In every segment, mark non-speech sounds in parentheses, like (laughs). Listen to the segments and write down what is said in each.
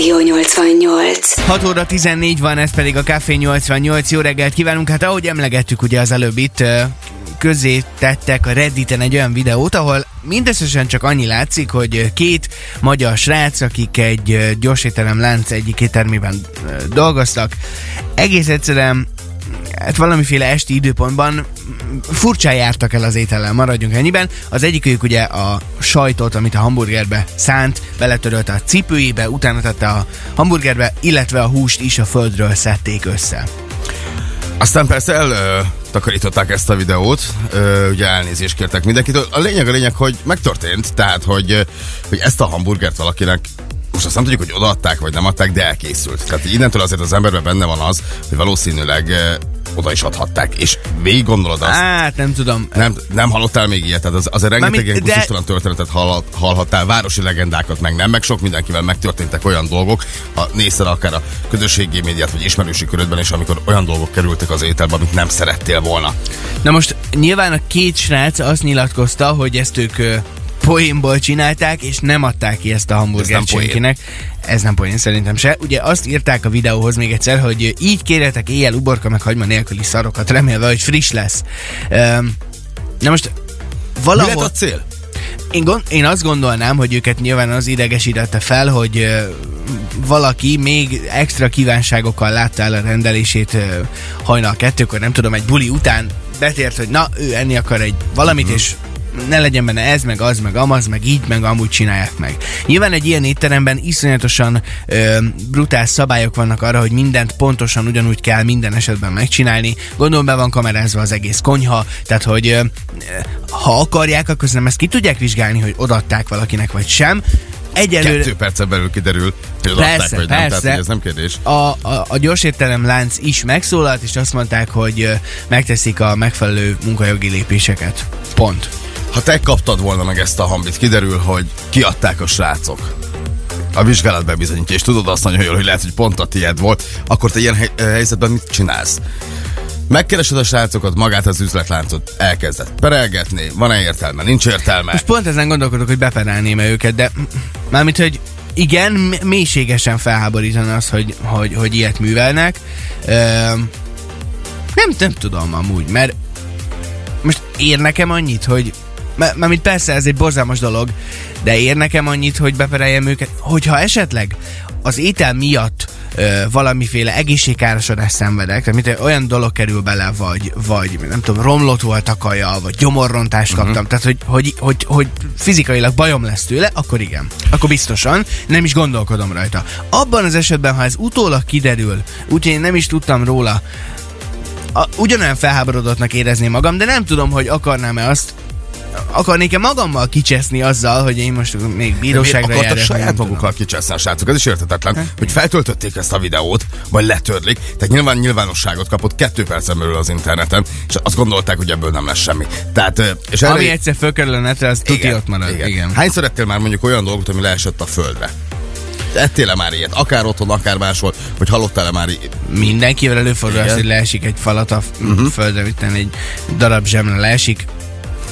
Rádió 88. 6 óra 14 van, ez pedig a Café 88. Jó reggelt kívánunk! Hát ahogy emlegettük ugye az előbb itt, közé tettek a Redditen egy olyan videót, ahol mindösszesen csak annyi látszik, hogy két magyar srác, akik egy gyorsételem lánc egyik éttermében dolgoztak, egész egyszerűen hát valamiféle esti időpontban furcsán jártak el az étellel, maradjunk ennyiben. Az egyikük ugye a sajtot, amit a hamburgerbe szánt, beletörölte a cipőjébe, utána tette a hamburgerbe, illetve a húst is a földről szedték össze. Aztán persze eltakarították ezt a videót, ö, ugye elnézést kértek mindenkitől. A lényeg a lényeg, hogy megtörtént, tehát hogy, hogy ezt a hamburgert valakinek most azt nem tudjuk, hogy odaadták, vagy nem adták, de elkészült. Tehát innentől azért az emberben benne van az, hogy valószínűleg oda is adhatták. És végig gondolod azt. Hát nem tudom. Nem, nem hallottál még ilyet, tehát az, azért rengeteg ilyen de... történetet hall, hallhattál, városi legendákat meg nem, meg sok mindenkivel megtörténtek olyan dolgok, ha nézted akár a közösségi médiát, vagy ismerősi körödben is, amikor olyan dolgok kerültek az ételbe, amit nem szerettél volna. Na most nyilván a két srác azt nyilatkozta, hogy ezt ők poénból csinálták, és nem adták ki ezt a hamburgert ez senkinek. Ez nem poén szerintem se. Ugye azt írták a videóhoz még egyszer, hogy így kérjetek éjjel uborka meg hagyma nélküli szarokat, remélve, hogy friss lesz. Um, na most valahol... Mi lett a cél? Én, gond, én azt gondolnám, hogy őket nyilván az idegesítette fel, hogy uh, valaki még extra kívánságokkal látta el a rendelését uh, hajnal kettőkor, nem tudom, egy buli után betért, hogy na, ő enni akar egy valamit, mm-hmm. és ne legyen benne ez, meg az, meg amaz, meg így, meg amúgy csinálják meg. Nyilván egy ilyen étteremben iszonyatosan ö, brutál szabályok vannak arra, hogy mindent pontosan ugyanúgy kell minden esetben megcsinálni. Gondolom be van kamerázva az egész konyha, tehát hogy ö, ha akarják, akkor nem ezt ki tudják vizsgálni, hogy odaadták valakinek vagy sem. Egyelőre... Kettő percen belül kiderül, hogy persze, adták, vagy persze. nem, tehát ez nem kérdés. A, a, a gyorsétterem lánc is megszólalt, és azt mondták, hogy megteszik a megfelelő munkajogi lépéseket. Pont. Ha te kaptad volna meg ezt a hambit, kiderül, hogy kiadták a srácok. A vizsgálat bebizonyítja, és tudod azt nagyon jól, hogy lehet, hogy pont a tiéd volt, akkor te ilyen hely- helyzetben mit csinálsz? Megkeresed a srácokat, magát az üzletláncot, elkezdett perelgetni, van-e értelme, nincs értelme. Most pont ezen gondolkodok, hogy beperelném-e őket, de mármint, hogy igen, mélységesen felháborítana az, hogy, hogy, hogy ilyet művelnek. Ö, nem, nem tudom amúgy, mert most ér nekem annyit, hogy Mármint persze ez egy borzalmas dolog, de ér nekem annyit, hogy bepereljem őket, hogyha esetleg az étel miatt ö, valamiféle egészségkárosodást szenvedek, tehát mint olyan dolog kerül bele, vagy, vagy nem tudom, romlott volt a kaja, vagy gyomorrontást uh-huh. kaptam, tehát hogy, hogy, hogy, hogy fizikailag bajom lesz tőle, akkor igen. Akkor biztosan, nem is gondolkodom rajta. Abban az esetben, ha ez utólag kiderül, úgyhogy én nem is tudtam róla, a, ugyanolyan felháborodottnak érezném magam, de nem tudom, hogy akarnám-e azt, akarnék-e magammal kicseszni azzal, hogy én most még bíróságra járok? saját magukkal kicseszni a srácok, ez is értetetlen, ha? hogy feltöltötték ezt a videót, vagy letörlik, tehát nyilván nyilvánosságot kapott kettő percen belül az interneten, és azt gondolták, hogy ebből nem lesz semmi. Tehát, és Ami erre... egyszer fölkerül a netre, az tuti ott marad. Igen. igen. Hányszor ettél már mondjuk olyan dolgot, ami leesett a földre? Ettél-e már ilyet? Akár otthon, akár máshol, hogy hallottál-e már ilyet? Mindenkivel előfordul az, hogy leesik egy falat a uh-huh. földre, egy darab zsemle leesik,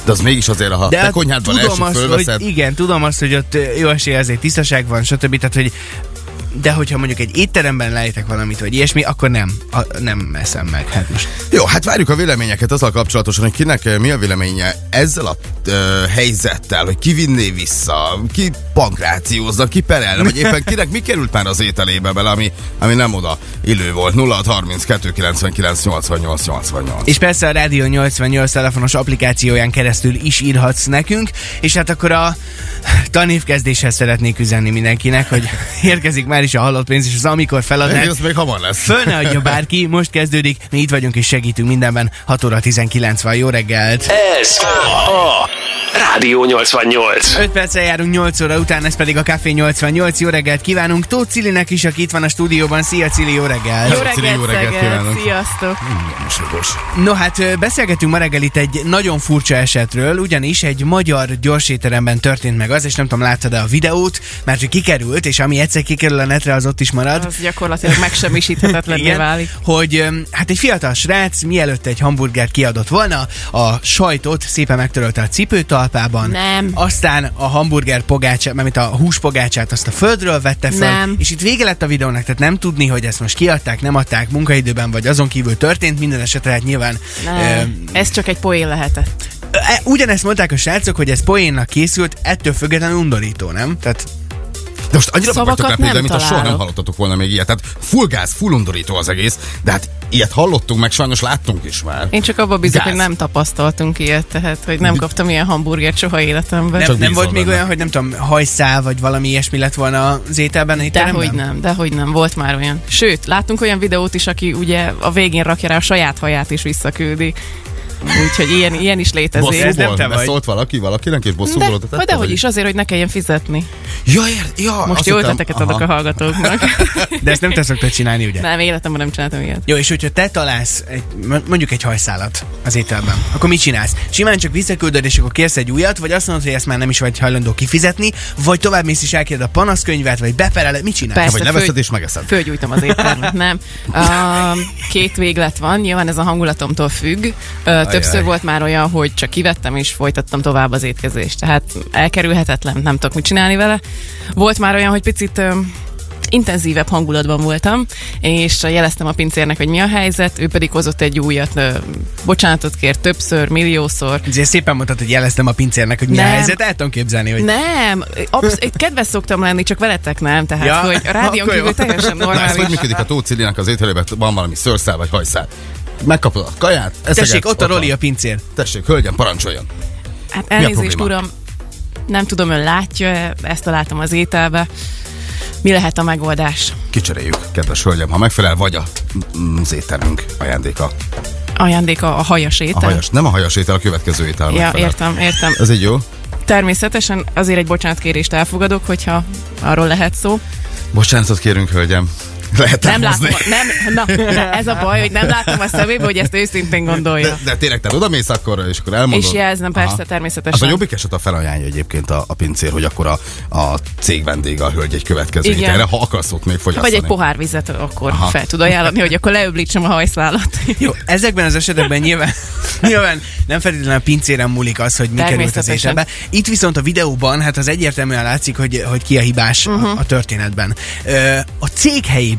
de az mégis azért, ha De te konyhádban tudom azt, fölveszed... hogy igen, tudom azt, hogy ott jó esély azért tisztaság van, stb. Tehát, hogy de hogyha mondjuk egy étteremben lejtek valamit, vagy ilyesmi, akkor nem, a, nem eszem meg. Hát most. Jó, hát várjuk a véleményeket azzal kapcsolatosan, hogy kinek eh, mi a véleménye ezzel a uh, helyzettel, hogy ki vinné vissza, ki pankrációzza, ki perelne, vagy éppen kinek mi került már az ételébe bele, ami, ami nem oda illő volt. 0 32 99 88 88. És persze a Rádió 88 telefonos applikációján keresztül is írhatsz nekünk, és hát akkor a tanévkezdéshez szeretnék üzenni mindenkinek, hogy (laughs) érkezik már is a halott pénz, és az amikor feladnák. Ez még hamar lesz. Föl ne adja bárki, most kezdődik, mi itt vagyunk és segítünk mindenben. 6 óra 19 van, jó reggelt! Ez a Rádió 88. 5 perccel járunk 8 óra után, ez pedig a Café 88. Jó reggelt kívánunk Tóth Cilinek is, aki itt van a stúdióban. Szia Cili, jó reggelt! Jó reggelt, jó reggelt kívánunk! Sziasztok! No hát beszélgetünk ma reggel itt egy nagyon furcsa esetről, ugyanis egy magyar gyorséteremben történt meg az, és nem tudom, láttad-e a videót, mert hogy kikerült, és ami egyszer kikerül a netre, az ott is marad. Az gyakorlatilag megsemmisíthetetlenné válik. Hogy hát egy fiatal srác mielőtt egy hamburgert kiadott volna, a sajtot szépen megtörölte a cipőt, talpában. Nem. Aztán a hamburger pogácsát, mert a húspogácsát azt a földről vette fel. Nem. És itt vége lett a videónak, tehát nem tudni, hogy ezt most kiadták, nem adták munkaidőben, vagy azon kívül történt minden esetre, hát nyilván Nem. Ez csak egy poén lehetett. ö, e, ugyanezt mondták a srácok, hogy ez poénnak készült, ettől függetlenül undorító, nem? Tehát De most annyira Szavakat nem mint a soha nem hallottatok volna még ilyet. Tehát full gáz, full undorító az egész, de hát ilyet hallottunk, meg sajnos láttunk is már. Én csak abba bízok, Gáz. hogy nem tapasztaltunk ilyet, tehát hogy nem kaptam ilyen hamburgert soha életemben. nem, nem volt még benne. olyan, hogy nem tudom, hajszál, vagy valami ilyesmi lett volna az ételben? Dehogy nem, dehogy nem, volt már olyan. Sőt, láttunk olyan videót is, aki ugye a végén rakja rá a saját haját is visszaküldi. Úgyhogy ilyen, ilyen is létezik. Ez nem te vagy. beszólt valaki valakinek, és bosszúból de, de hogy is, azért, hogy ne kelljen fizetni. Ja, ér, ja, Most jó ötleteket aha. adok a hallgatóknak. (laughs) De ezt nem te szoktad csinálni, ugye? nem, életemben nem csináltam ilyet. Jó, és hogyha te találsz egy, mondjuk egy hajszálat az ételben, akkor mit csinálsz? Simán csak visszaküldöd, és akkor kérsz egy újat, vagy azt mondod, hogy ezt már nem is vagy hajlandó kifizetni, vagy tovább mész és elkérded a panaszkönyvet, vagy bepereled, mit csinálsz? Persze. Vagy leveszed föl- és megeszed. Fölgyújtom az éttermet, nem. (laughs) Uh, két véglet van, nyilván ez a hangulatomtól függ. Uh, többször Ajaj. volt már olyan, hogy csak kivettem és folytattam tovább az étkezést. Tehát elkerülhetetlen, nem tudok mit csinálni vele. Volt már olyan, hogy picit intenzívebb hangulatban voltam, és jeleztem a pincérnek, hogy mi a helyzet, ő pedig hozott egy újat, bocsánatot kért többször, milliószor, Ezért szépen mondtad, hogy jeleztem a pincérnek, hogy mi a Nem. helyzet, el tudom képzelni, hogy Nem, absz- kedves szoktam lenni, csak veletek nem, tehát Ja, hogy a rádión jó. kívül teljesen Na, ez normális. hogy működik a Tóth az ételében? Van valami szőrszál vagy hajszál. Megkapod a kaját, eszegetsz, tessék, ott a van. Roli a pincér. Tessék, hölgyem, parancsoljon. Hát elnézést, uram, nem tudom, ön látja ezt találtam az ételbe. Mi lehet a megoldás? Kicseréljük, kedves hölgyem, ha megfelel, vagy a, mm, az ételünk ajándéka. Ajándéka a hajas étel? A hajas, nem a hajas étel, a következő étel Ja, megfelel. értem, értem. Ez így jó? Természetesen azért egy bocsánatkérést elfogadok, hogyha arról lehet szó. Bocsánatot kérünk, hölgyem. Lehet Nem látom, nem, na, ez a baj, hogy nem látom a szemébe, hogy ezt őszintén gondolja. De, de tényleg, te oda mész akkor, és akkor elmondod. És jelzem, persze, Aha. természetesen. Az a jobbik eset a felajánlja egyébként a, a pincér, hogy akkor a, a cég vendége a hölgy egy következő Igen. ételre, ha akarsz ott még fogyasztani. Vagy egy pohár vizet akkor Aha. fel tud ajánlani, hogy akkor leöblítsem a hajszálat. Jó, ezekben az esetekben nyilván, nyilván nem feltétlenül a pincéren múlik az, hogy mi került az ételbe. Itt viszont a videóban, hát az egyértelműen látszik, hogy, hogy ki a hibás uh-huh. a, a történetben. Ö, a cég helyében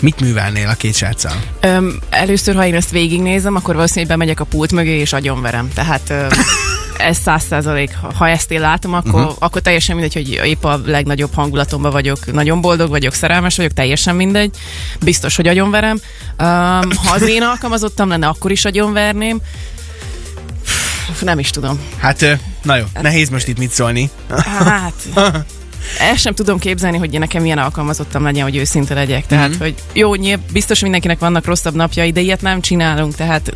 mit művelnél a két sráccal? Öm, először, ha én ezt végignézem, akkor valószínűleg bemegyek a pult mögé és agyonverem. Tehát öm, (laughs) ez száz százalék. Ha- ezt én látom, akkor, uh-huh. akkor teljesen mindegy, hogy épp a legnagyobb hangulatomban vagyok, nagyon boldog vagyok, szerelmes vagyok, teljesen mindegy. Biztos, hogy agyonverem. Um, ha az én alkalmazottam lenne, akkor is agyonverném. Nem is tudom. Hát, na jó, nehéz most itt mit szólni. Hát, ezt sem tudom képzelni, hogy nekem ilyen alkalmazottam legyen, hogy őszinte legyek. Tehát, Mhm. hogy jó, nyilv, biztos mindenkinek vannak rosszabb napjai, de ilyet nem csinálunk, tehát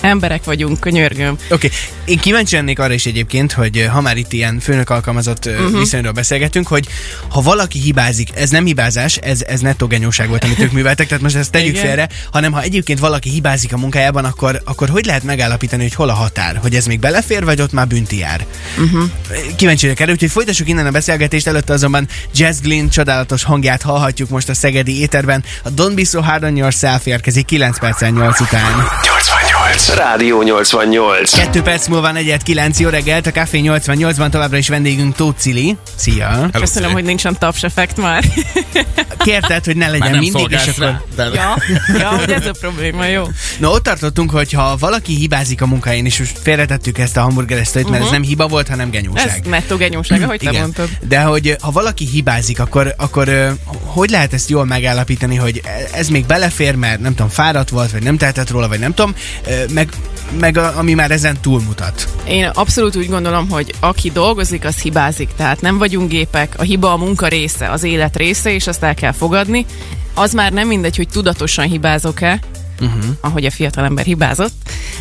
emberek vagyunk, könyörgöm. Oké, okay. én kíváncsi lennék arra is egyébként, hogy ha már itt ilyen főnök alkalmazott uh-huh. viszonyról beszélgetünk, hogy ha valaki hibázik, ez nem hibázás, ez, ez nettó genyóság volt, amit ők műveltek, tehát most ezt tegyük Igen. félre, hanem ha egyébként valaki hibázik a munkájában, akkor, akkor hogy lehet megállapítani, hogy hol a határ? Hogy ez még belefér, vagy ott már bünti jár? Uh-huh. Kíváncsi vagyok erre, úgyhogy folytassuk innen a beszélgetést, előtte azonban Jazz Glynn csodálatos hangját hallhatjuk most a Szegedi éterben. A Don't Be So Hard on Yourself érkezik 9 percen 8 után. 88. Rádió 88. Kettő perc múlva negyed kilenc jó reggelt, a Café 88-ban továbbra is vendégünk Tóth Cili. Szia! Hello, Köszönöm, hogy nincsen taps effekt már. (laughs) Kérted, hogy ne Már legyen nem mindig, és akkor... rá. De... ja, ja, hogy ez a probléma, jó. (laughs) No, ott tartottunk, hogy ha valaki hibázik a munkáján, és most félretettük ezt a hamburgeresztőt, mert Mhm. ez nem hiba volt, hanem Ez genyóság. nettó genyóság, ahogy te Igen. mondtad. De hogy ha valaki hibázik, akkor, akkor ö, hogy lehet ezt jól megállapítani, hogy ez még belefér, mert nem tudom, fáradt volt, vagy nem tehetett róla, vagy nem tudom, ö, meg, meg a, ami már ezen túlmutat. Én abszolút úgy gondolom, hogy aki dolgozik, az hibázik. Tehát nem vagyunk gépek, a hiba a munka része, az élet része, és azt el kell fogadni. Az már nem mindegy, hogy tudatosan hibázok-e, uh-huh. ahogy a fiatalember hibázott.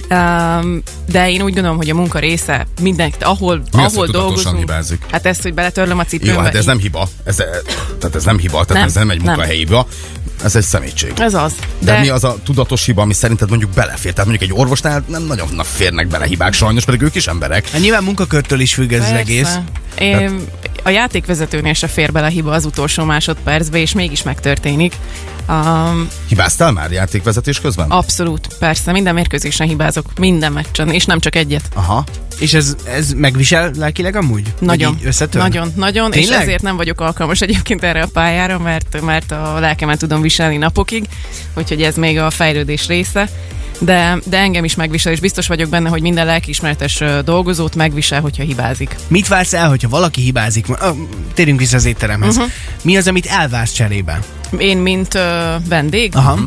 Um, de én úgy gondolom, hogy a munka része minden, ahol, Mi ahol tudatosan dolgozunk. hibázik? Hát ezt, hogy beletörlöm a cipőmbe. Jó, hát ez nem hiba. Ez, tehát ez nem hiba, tehát Nem, ez nem egy munkahelyi hiba. Ez egy szemétség. Ez az. De, de mi az a tudatos hiba, ami szerinted mondjuk belefér? Tehát mondjuk egy orvosnál nem nagyon na, férnek bele hibák, sajnos pedig ők is emberek. Hát nyilván munkakörtől is függ ez az egész. Én, a játékvezetőnél se fér bele hiba az utolsó másodpercbe, és mégis megtörténik. Um, Hibáztál már játékvezetés közben? abszolút, persze, minden mérkőzésen hibázok, minden meccsen, és nem csak egyet. Aha. És ez, ez megvisel lelkileg amúgy? Nagyon, összetör? nagyon, nagyon, és Tényleg? ezért nem vagyok alkalmas egyébként erre a pályára, mert, mert a lelkemet tudom viselni napokig, úgyhogy ez még a fejlődés része. De, de engem is megvisel, és biztos vagyok benne, hogy minden lelkiismeretes dolgozót megvisel, hogyha hibázik. Mit vársz el, hogyha valaki hibázik? Térjünk vissza az étteremhez. Mhm. Uh-huh. Mi az, amit elvársz cserébe? Én, mint ö, vendég, Aha.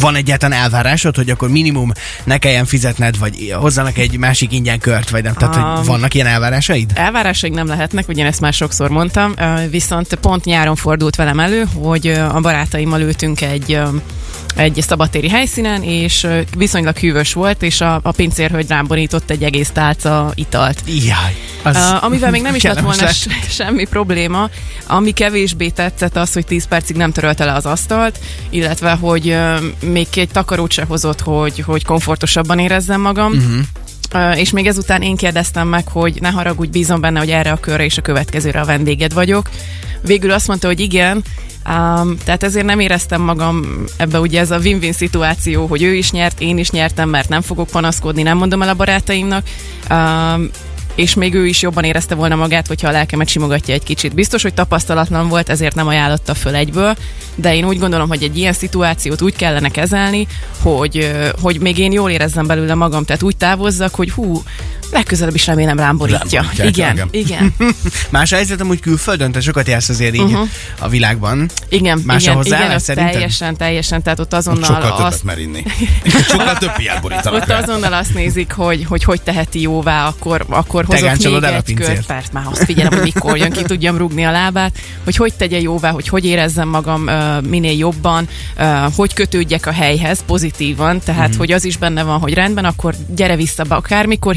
Van egyáltalán elvárásod, hogy akkor minimum ne kelljen fizetned, vagy hozzanak egy másik ingyen kört, vagy nem? Tehát, hogy Um, vannak ilyen elvárásaid? Elvárásaik nem lehetnek, ugyanezt már sokszor mondtam, viszont pont nyáron fordult velem elő, hogy a barátaimmal ültünk egy egy szabadtéri helyszínen, és viszonylag hűvös volt, és a, a pincérhölgy rám borított egy egész tálca italt. Jaj. Az Uh, amivel még nem is lett volna se, semmi probléma. Ami kevésbé tetszett az, hogy 10 percig nem törölte le az asztalt, illetve hogy uh, még egy takarót se hozott, hogy, hogy komfortosabban érezzem magam. Uh-huh. Uh, és még ezután én kérdeztem meg, hogy ne haragudj, bízom benne, hogy erre a körre és a következőre a vendéged vagyok. Végül azt mondta, hogy igen, Um, tehát ezért nem éreztem magam ebbe ugye ez a win-win szituáció, hogy ő is nyert, én is nyertem, mert nem fogok panaszkodni, nem mondom el a barátaimnak. Um, és még ő is jobban érezte volna magát, hogyha a lelkemet simogatja egy kicsit. Biztos, hogy tapasztalatlan volt, ezért nem ajánlotta föl egyből, de én úgy gondolom, hogy egy ilyen szituációt úgy kellene kezelni, hogy, hogy még én jól érezzem belőle magam, tehát úgy távozzak, hogy hú, legközelebb is remélem rám borítja. Rám borítják Igen, engem. igen, (laughs) Más a helyzet amúgy külföldön, te sokat jársz azért így uh-huh. a világban. igen, Más a igen, hozzáállás igen, ott szerinted? teljesen, teljesen, tehát ott Ott azonnal sokkal többet azt, mer inni. (laughs) Sokkal több piát borítanak Ott rá. azonnal azt nézik, hogy hogy, hogy teheti jóvá, akkor, akkor hozok gáncolod még el a egy pincért. kört. Persze, már azt figyelem, hogy mikor jön, ki tudjam rúgni a lábát, hogy hogy tegye jóvá, hogy hogy érezzem magam uh, minél jobban, uh, hogy kötődjek a helyhez pozitívan, tehát Mhm. hogy az is benne van, hogy rendben, akkor gyere vissza be akármikor,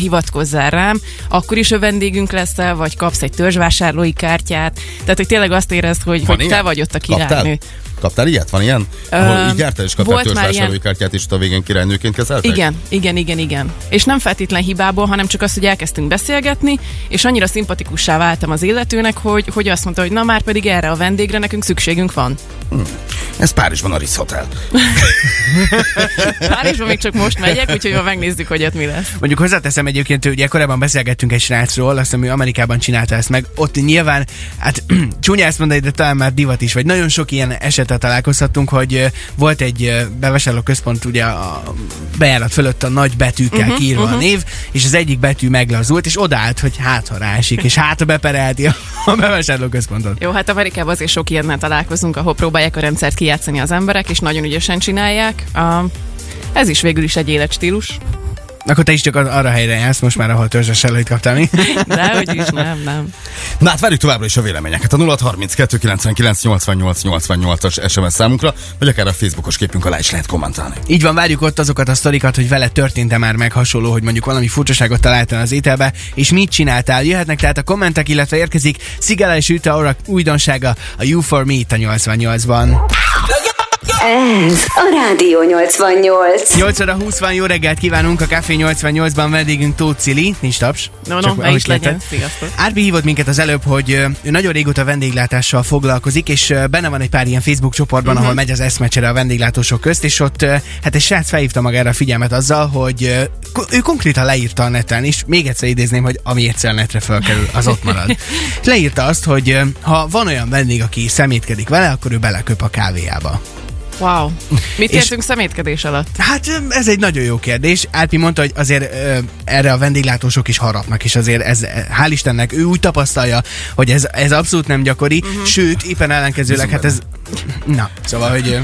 hivatkozzál rám, akkor is a vendégünk leszel, vagy kapsz egy törzsvásárlói kártyát, tehát hogy tényleg azt érezd, hogy, Van hogy ilyen? te vagy ott a királynő. Kaptál ilyet? Van ilyen? Ahol így jártál és kaptál volt már törzsvásárlói ilyen. kártyát, és a végén királynőként kezeltek? Igen, igen, igen, igen. És nem feltétlen hibából, hanem csak az, hogy elkezdtünk beszélgetni, és annyira szimpatikussá váltam az illetőnek, hogy, hogy azt mondta, hogy na már pedig erre a vendégre nekünk szükségünk van. Ez Párizsban a Ritz Hotel. (laughs) Párizsba még csak most megyek, úgyhogy ma megnézzük, hogy ott mi lesz. Mondjuk hozzáteszem egyébként, hogy ugye korábban beszélgettünk egy srácról, azt hiszem, ő Amerikában csinálta ezt meg. Ott nyilván, hát (clears throat) csúnya ezt mondani, de talán már divat is, vagy nagyon sok ilyen esettel találkozhattunk, hogy volt egy ö, bevásárló központ ugye a bejárat fölött a nagy betűkkel uh-huh, kiírva uh-huh. a név, és az egyik betű meglazult, és odaállt, hogy hát ha rásik, és hát beperelti a, a bevásárló központot. Jó, hát Amerikában azért sok ilyennel találkozunk, ahol próbálják a rendszert kijátszani az emberek, és nagyon ügyesen csinálják. Uh, ez is végül is egy életstílus, Akkor te is csak ar- arra helyre jársz most már, ahol törzses előtt kaptál mi. (laughs) de hogy is nem, nem. Na hát várjuk továbbra is a véleményeket. A 0632 99 88 88-as SMS számunkra, vagy akár a Facebookos képünk alá is lehet kommentálni. Így van, várjuk ott azokat a sztorikat, hogy vele történt-e már meg hasonló, hogy mondjuk valami furcsaságot találtál az ételbe, és mit csináltál. Jöhetnek tehát a kommentek, illetve érkezik Szigala és Üta újdonsága a You For Me itt a 88-ban. Ez a Rádió 88. 8 óra 20 van, jó reggelt kívánunk a Café 88-ban, vendégünk Tóth Cili, nincs taps. No, no, Csak is legyen. Sziasztok. Árpi hívott minket az előbb, hogy ő nagyon régóta vendéglátással foglalkozik, és benne van egy pár ilyen Facebook csoportban, uh-huh. ahol megy az eszmecsere a vendéglátósok közt, és ott hát egy srác felhívta magára a figyelmet azzal, hogy ő konkrétan leírta a neten, és még egyszer idézném, hogy ami egyszer a netre felkerül, az ott marad. (laughs) Leírta azt, hogy ha van olyan vendég, aki szemétkedik vele, akkor ő beleköp a kávéjába. Wow. Mit értünk szemétkedés alatt? Hát ez egy nagyon jó kérdés. Árpi mondta, hogy azért ö, erre a vendéglátósok is harapnak, és azért ez, hál' Istennek, ő úgy tapasztalja, hogy ez, ez abszolút nem gyakori, uh-huh. sőt, éppen ellenkezőleg, hát ez... Na, szóval, hogy ö,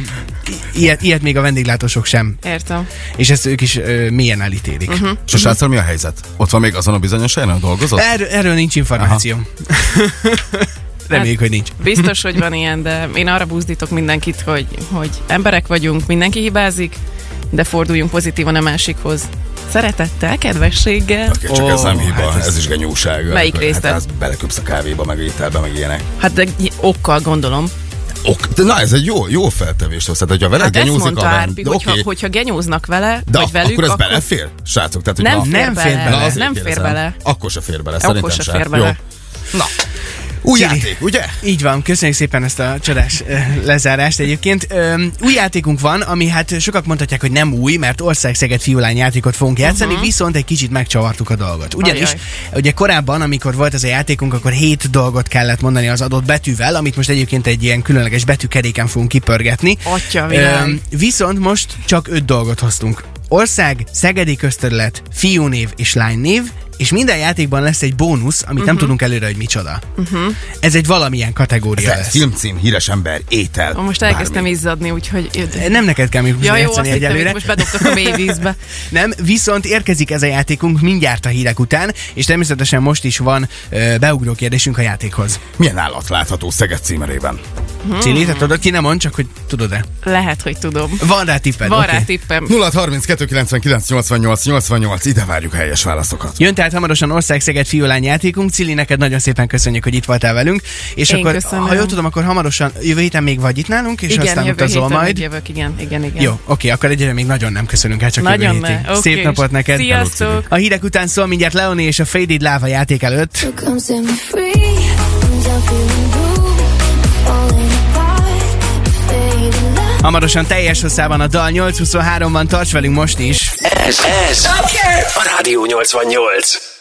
ilyet, ilyet még a vendéglátósok sem, Értem. és ezt ők is ö, mélyen elítélik. Uh-huh. És a sráccal mi a helyzet? Ott van még azon a bizonyos helyen, ahol dolgozott? Erről, erről nincs információ. Reméljük, hogy nincs. Biztos, hogy van ilyen, de én arra buzdítok mindenkit, hogy, hogy emberek vagyunk, mindenki hibázik, de forduljunk pozitívan a másikhoz. Szeretettel, kedvességgel. Oké, csak ez Ó, nem hiba, hát ez- ez is genyóság. Melyik Akkor- részlet? Hát beleköpsz a kávéba, meg ételbe, meg ilyenek. Hát de okkal gondolom. Ok, de na, ez egy jó, jó feltevés. Tehát, hogyha veled Hát ezt genyózik mondta a Árpi, de hogyha, oké, hogyha genyóznak vele, de vagy velük, akkor ez akkor belefér? Srácok, tehát, hogy nem, ha- fér nem bele, fér bele. Na, azért nem fér bele. Akkor se fér bele, Akkor szerintem se se. fér bele. Jó. Na, Új Csili. játék, ugye? Így van, köszönjük szépen ezt a csodás ö, lezárást egyébként. Ö, új játékunk van, ami hát sokak mondhatják, hogy nem új, mert ország-Szeged fiúlány játékot fogunk játszani, uh-huh. viszont egy kicsit megcsavartuk a dolgot. Ugyanis, Ajaj. ugye korábban, amikor volt ez a játékunk, akkor hét dolgot kellett mondani az adott betűvel, amit most egyébként egy ilyen különleges betűkeréken fogunk kipörgetni. Atya világ. viszont most csak öt dolgot hoztunk. Ország, Szegedi közterület, fiúnév és lánynév, és minden játékban lesz egy bónusz, amit uh-huh. nem tudunk előre, hogy micsoda. Uh-huh. Ez egy valamilyen kategória Ez lesz. filmcím, híres ember, étel. Most elkezdtem bármi. izzadni, úgyhogy... Nem neked kell még Ja, jó, egyelőre. most bedobtak a mély vízbe. (laughs) Nem, viszont érkezik ez a játékunk mindjárt a hírek után, és természetesen most is van ö, beugró kérdésünk a játékhoz. Milyen állat látható Szeged címerében? Hmm. Csili, te tudod, ki nem mond, csak hogy tudod-e? Lehet, hogy tudom. Van rá tipped, Van oké. rá tippem. 0 32 99 88 88, ide várjuk helyes válaszokat. Jön tehát hamarosan Ország-Szeged fiúlány játékunk. Cili, neked nagyon szépen köszönjük, hogy itt voltál velünk. És Én akkor, köszönöm. ha jól tudom, akkor hamarosan jövő héten még vagy itt nálunk, és igen, aztán jövő utazol héten majd. Jövök, igen, igen, igen. Jó, oké, akkor egyre még nagyon nem köszönünk el, csak Nagyon jövő hétig. Oké, Szép napot neked. Sziasztok! A hírek után szól mindjárt Leoné és a Faded Lava játék előtt. So Hamarosan teljes hosszában a dal 823-ban, tarts velünk most is. Ez, ez a Rádió 88.